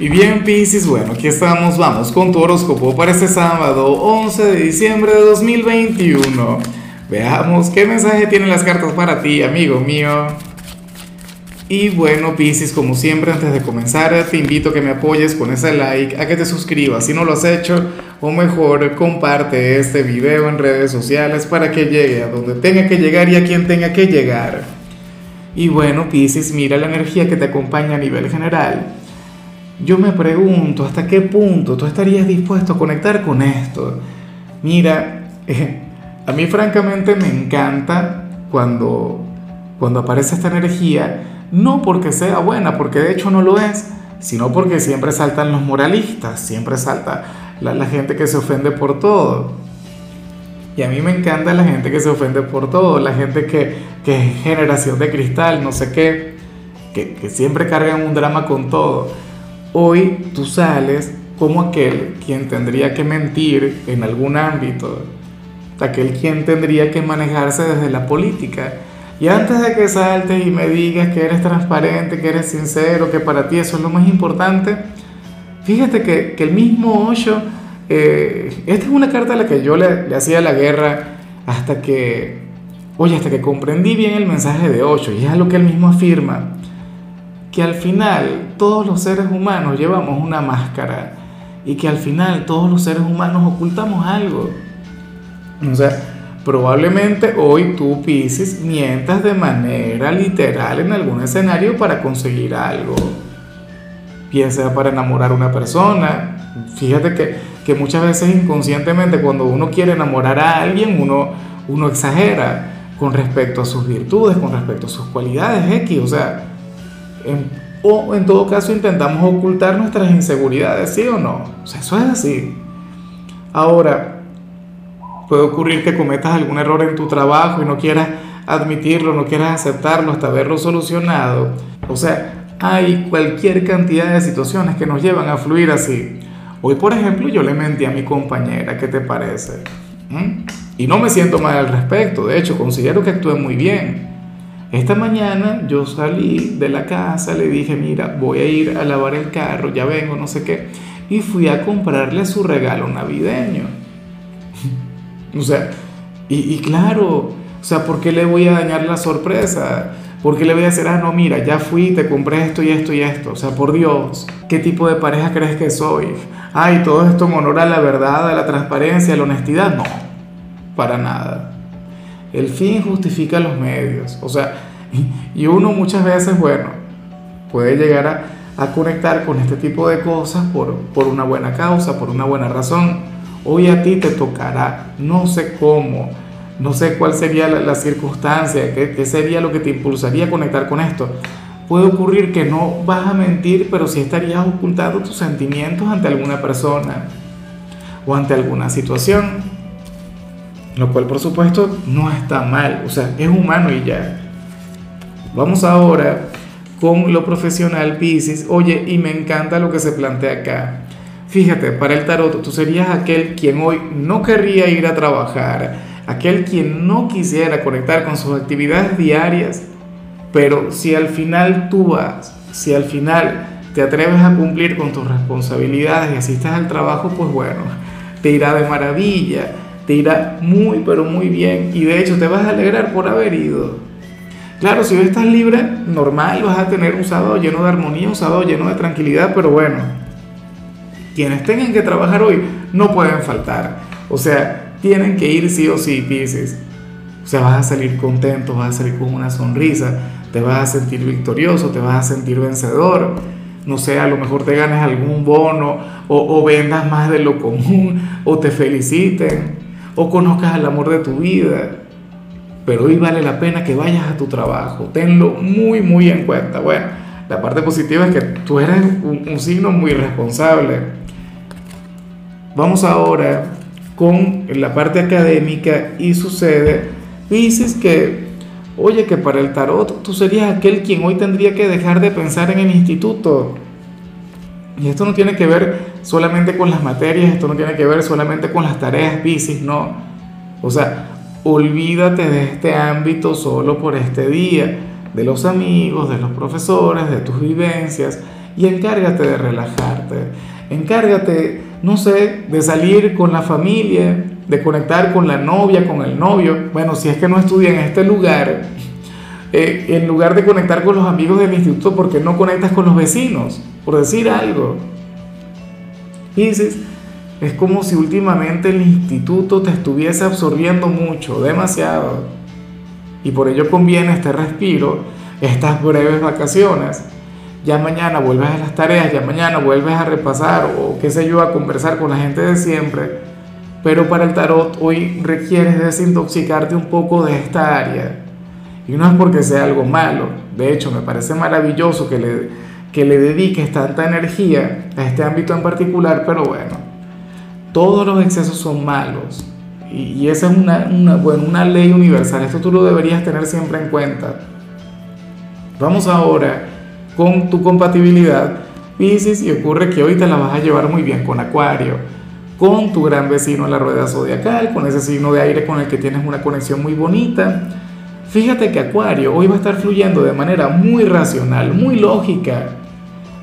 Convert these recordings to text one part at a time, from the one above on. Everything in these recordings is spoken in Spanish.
Y bien, Piscis, bueno, aquí estamos, vamos con tu horóscopo para este sábado 11 de diciembre de 2021. Veamos qué mensaje tienen las cartas para ti, amigo mío. Y bueno, Piscis, como siempre, antes de comenzar, te invito a que me apoyes con ese like, a que te suscribas si no lo has hecho, o mejor, comparte este video en redes sociales para que llegue a donde tenga que llegar y a quien tenga que llegar. Y bueno, Piscis, mira la energía que te acompaña a nivel general yo me pregunto hasta qué punto tú estarías dispuesto a conectar con esto. Mira, a mí francamente me encanta cuando, cuando aparece esta energía, no porque sea buena, porque de hecho no lo es, sino porque siempre saltan los moralistas, siempre salta la, gente que se ofende por todo. Y a mí me encanta la gente que se ofende por todo, la gente que, que es generación de cristal, no sé qué, que, que siempre cargan un drama con todo. Hoy tú sales como aquel quien tendría que mentir en algún ámbito, aquel quien tendría que manejarse desde la política. Y antes de que saltes y me digas que eres transparente, que eres sincero, que para ti eso es lo más importante, fíjate que, el mismo Osho, eh, esta es una carta a la que yo le, le hacía la guerra hasta que, oye, hasta que comprendí bien el mensaje de Osho, y es lo que él mismo afirma que al final todos los seres humanos llevamos una máscara y que al final todos los seres humanos ocultamos algo. O sea, probablemente hoy tú, Pisces, mientas de manera literal en algún escenario para conseguir algo. Piensa para enamorar a una persona. Fíjate que, que, muchas veces inconscientemente cuando uno quiere enamorar a alguien, uno, uno exagera con respecto a sus virtudes, con respecto a sus cualidades X. O sea, o en todo caso intentamos ocultar nuestras inseguridades, ¿sí o no? O sea, eso es así. Ahora, puede ocurrir que cometas algún error en tu trabajo y no quieras admitirlo, no quieras aceptarlo hasta haberlo solucionado. O sea, hay cualquier cantidad de situaciones que nos llevan a fluir así. Hoy, por ejemplo, yo le mentí a mi compañera, ¿qué te parece? ¿Mm? Y no me siento mal al respecto, de hecho, considero que actué muy bien. Esta mañana yo salí de la casa, le dije, mira, voy a ir a lavar el carro, ya vengo, no sé qué, y fui a comprarle su regalo navideño. o sea, y, claro, o sea, ¿por qué le voy a dañar la sorpresa? ¿Por qué le voy a decir, ah, no, mira, ya fui, te compré esto y esto y esto? O sea, por Dios, ¿qué tipo de pareja crees que soy? Ay, todo esto en honor a la verdad, a la transparencia, a la honestidad. No, para nada. El fin justifica los medios. O sea, y uno muchas veces, bueno, puede llegar a, conectar con este tipo de cosas por, por, una buena causa, por una buena razón. Hoy a ti te tocará, no sé cómo, no sé cuál sería la, circunstancia, qué, qué sería lo que te impulsaría a conectar con esto. Puede ocurrir que no vas a mentir, pero sí estarías ocultando tus sentimientos ante alguna persona o ante alguna situación. Lo cual por supuesto no está mal, o sea, es humano y ya. Vamos ahora con lo profesional Pisces. Oye, y me encanta lo que se plantea acá. Fíjate, para el tarot tú serías aquel quien hoy no querría ir a trabajar, aquel quien no quisiera conectar con sus actividades diarias, pero si al final tú vas, si al final te atreves a cumplir con tus responsabilidades y asistes al trabajo, pues bueno, te irá de maravilla te irá muy, pero muy bien y de hecho te vas a alegrar por haber ido. Claro, si hoy estás libre, normal, vas a tener un sábado lleno de armonía, un sábado lleno de tranquilidad, pero bueno, quienes tengan que trabajar hoy no pueden faltar. O sea, tienen que ir sí o sí, Pisces. O sea, vas a salir contento, vas a salir con una sonrisa, te vas a sentir victorioso, te vas a sentir vencedor. No sé, a lo mejor te ganes algún bono o, o vendas más de lo común o te feliciten o conozcas el amor de tu vida. Pero hoy vale la pena que vayas a tu trabajo. Tenlo muy, muy en cuenta. Bueno, la parte positiva es que tú eres un, signo muy responsable. Vamos ahora con la parte académica y sucede, dices que, oye, que para el tarot tú serías aquel quien hoy tendría que dejar de pensar en el instituto y esto no tiene que ver solamente con las materias, esto no tiene que ver solamente con las tareas Pisces, no. O sea, olvídate de este ámbito solo por este día, de los amigos, de los profesores, de tus vivencias, y encárgate de relajarte. Encárgate, no sé, de salir con la familia, de conectar con la novia, con el novio. Bueno, si es que no estudia en este lugar, eh, en lugar de conectar con los amigos del instituto, ¿por qué no conectas con los vecinos? Por decir algo. Y dices, es como si últimamente el instituto te estuviese absorbiendo mucho, demasiado. Y por ello conviene este respiro, estas breves vacaciones. Ya mañana vuelves a las tareas, ya mañana vuelves a repasar o qué sé yo, a conversar con la gente de siempre. Pero para el tarot hoy requieres desintoxicarte un poco de esta área y no es porque sea algo malo, de hecho me parece maravilloso que le, que le dediques tanta energía a este ámbito en particular, pero bueno, todos los excesos son malos. Y, esa es una, una, bueno, una ley universal, esto tú lo deberías tener siempre en cuenta. Vamos ahora con tu compatibilidad, Pisces, y ocurre que hoy te la vas a llevar muy bien con Acuario, con tu gran vecino en la rueda zodiacal, con ese signo de aire con el que tienes una conexión muy bonita Fíjate que Acuario hoy va a estar fluyendo de manera muy racional, muy lógica,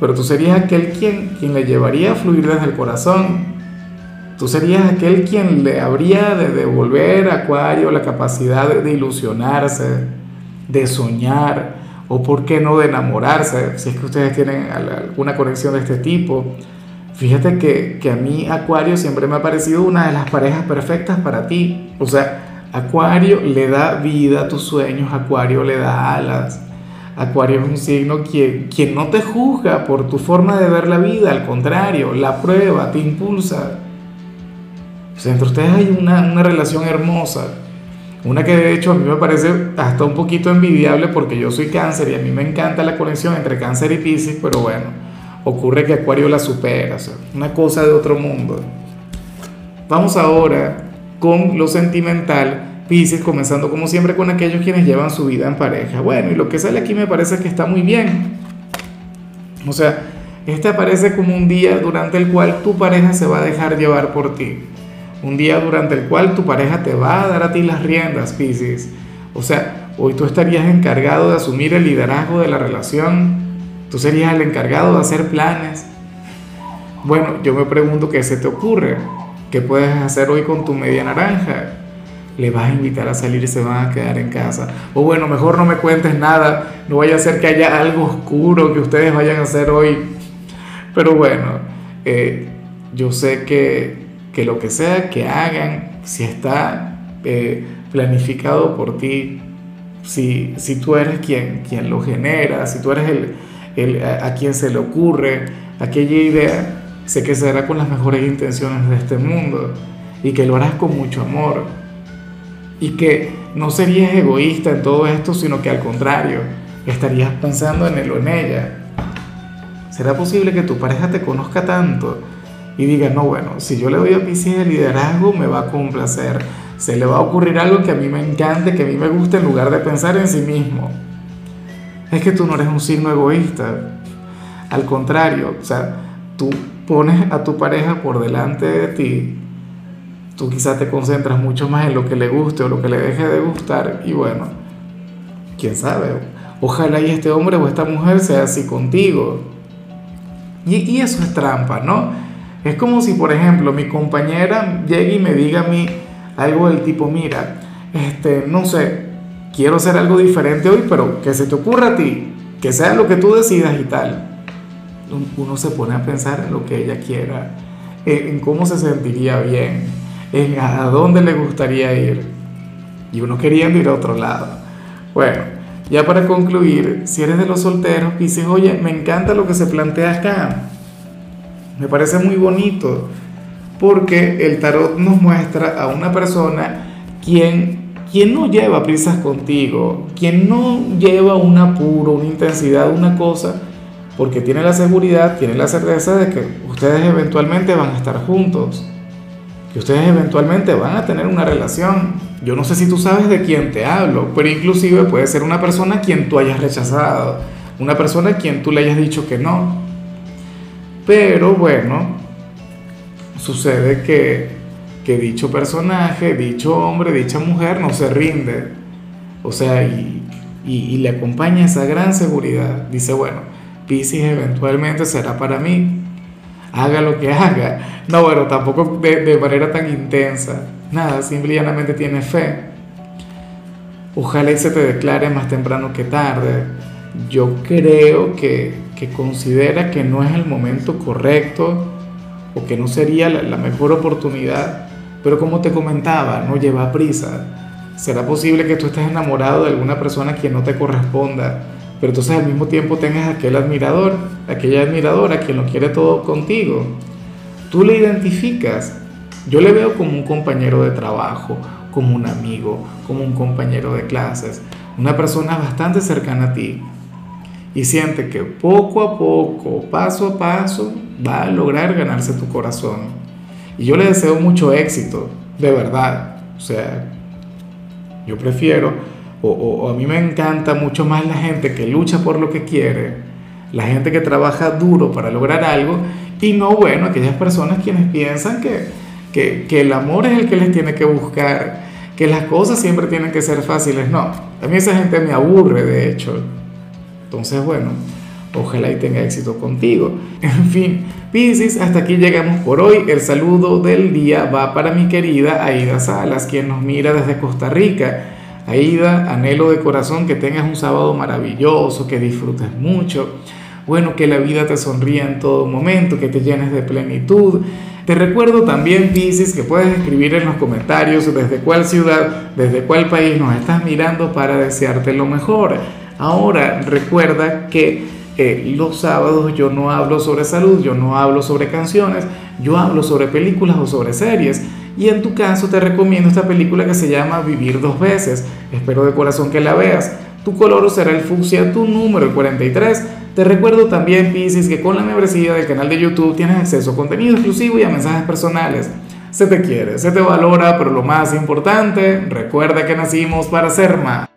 pero tú serías aquel quien, quien le llevaría a fluir desde el corazón. Tú serías aquel quien le habría de devolver a Acuario la capacidad de, ilusionarse, de soñar, o por qué no de enamorarse, si es que ustedes tienen alguna conexión de este tipo. Fíjate que, que a mí Acuario siempre me ha parecido una de las parejas perfectas para ti. O sea, Acuario le da vida a tus sueños, Acuario le da alas. Acuario es un signo quien, quien no te juzga por tu forma de ver la vida, al contrario, la prueba, te impulsa. entre ustedes hay una, una relación hermosa, una que de hecho a mí me parece hasta un poquito envidiable porque yo soy cáncer y a mí me encanta la conexión entre cáncer y piscis, pero bueno, ocurre que Acuario la supera, una cosa de otro mundo. Vamos ahora con lo sentimental, Pisces, comenzando como siempre con aquellos quienes llevan su vida en pareja. Bueno, y lo que sale aquí me parece que está muy bien. O sea, este aparece como un día durante el cual tu pareja se va a dejar llevar por ti. Un día durante el cual tu pareja te va a dar a ti las riendas, Pisces. O sea, hoy tú estarías encargado de asumir el liderazgo de la relación. Tú serías el encargado de hacer planes. Bueno, yo me pregunto qué se te ocurre. ¿Qué puedes hacer hoy con tu media naranja? Le vas a invitar a salir y se van a quedar en casa. O bueno, mejor no me cuentes nada. No vaya a ser que haya algo oscuro que ustedes vayan a hacer hoy. Pero bueno, eh, yo sé que, que, lo que sea que hagan, si está eh, planificado por ti, si, si tú eres quien, quien lo genera, si tú eres el, el, a quien se le ocurre aquella idea, Sé que será con las mejores intenciones de este mundo y que lo harás con mucho amor y que no serías egoísta en todo esto, sino que al contrario, estarías pensando en él o en ella. ¿Será posible que tu pareja te conozca tanto y diga, no, bueno, si yo le doy a Pisces el liderazgo, me va a complacer, se le va a ocurrir algo que a mí me encante, que a mí me guste, en lugar de pensar en sí mismo? Es que tú no eres un signo egoísta. Al contrario, o sea, tú pones a tu pareja por delante de ti, tú quizás te concentras mucho más en lo que le guste o lo que le deje de gustar y bueno, quién sabe, ojalá y este hombre o esta mujer sea así contigo. Y, y eso es trampa, ¿no? Es como si, por ejemplo, mi compañera llegue y me diga a mí algo del tipo, mira, este, no sé, quiero hacer algo diferente hoy, pero que se te ocurra a ti, que sea lo que tú decidas y tal uno se pone a pensar en lo que ella quiera, en, cómo se sentiría bien, en a dónde le gustaría ir. Y uno queriendo ir a otro lado. Bueno, ya para concluir, si eres de los solteros, dices, oye, me encanta lo que se plantea acá. Me parece muy bonito, porque el tarot nos muestra a una persona quien, quien no lleva prisas contigo, quien no lleva un apuro, una intensidad, una cosa, porque tiene la seguridad, tiene la certeza de que ustedes eventualmente van a estar juntos, que ustedes eventualmente van a tener una relación. Yo no sé si tú sabes de quién te hablo, pero inclusive puede ser una persona a quien tú hayas rechazado, una persona a quien tú le hayas dicho que no. Pero bueno, sucede que, que dicho personaje, dicho hombre, dicha mujer no se rinde. O sea, y, y, y le acompaña esa gran seguridad. Dice, bueno, Piscis eventualmente será para mí. Haga lo que haga. No, bueno, tampoco de, de manera tan intensa. Nada, simple y llanamente tiene fe. Ojalá y se te declare más temprano que tarde. Yo creo que, que considera que no es el momento correcto o que no sería la, la mejor oportunidad. Pero como te comentaba, no lleva prisa. Será posible que tú estés enamorado de alguna persona quien no te corresponda, pero entonces al mismo tiempo tengas aquel admirador, aquella admiradora quien lo quiere todo contigo. Tú le identificas. Yo le veo como un compañero de trabajo, como un amigo, como un compañero de clases, una persona bastante cercana a ti. Y siente que poco a poco, paso a paso, va a lograr ganarse tu corazón. Y yo le deseo mucho éxito, de verdad. O sea, yo prefiero, o, a mí me encanta mucho más la gente que lucha por lo que quiere, la gente que trabaja duro para lograr algo, y no, bueno, aquellas personas quienes piensan que, que, que el amor es el que les tiene que buscar, que las cosas siempre tienen que ser fáciles. No, a mí esa gente me aburre, de hecho. Entonces, bueno, ojalá y tenga éxito contigo. En fin, Piscis, hasta aquí llegamos por hoy. El saludo del día va para mi querida Aida Salas, quien nos mira desde Costa Rica. Aida, anhelo de corazón que tengas un sábado maravilloso, que disfrutes mucho. Bueno, que la vida te sonría en todo momento, que te llenes de plenitud. Te recuerdo también, Piscis, que puedes escribir en los comentarios desde cuál ciudad, desde cuál país nos estás mirando para desearte lo mejor. Ahora, recuerda que eh, los sábados yo no hablo sobre salud, yo no hablo sobre canciones, yo hablo sobre películas o sobre series. Y en tu caso te recomiendo esta película que se llama Vivir dos veces. Espero de corazón que la veas. Tu color será el fucsia, tu número el 43. Te recuerdo también, Pisces, que con la membresía del canal de YouTube tienes acceso a contenido exclusivo y a mensajes personales. Se te quiere, se te valora, pero lo más importante, recuerda que nacimos para ser más.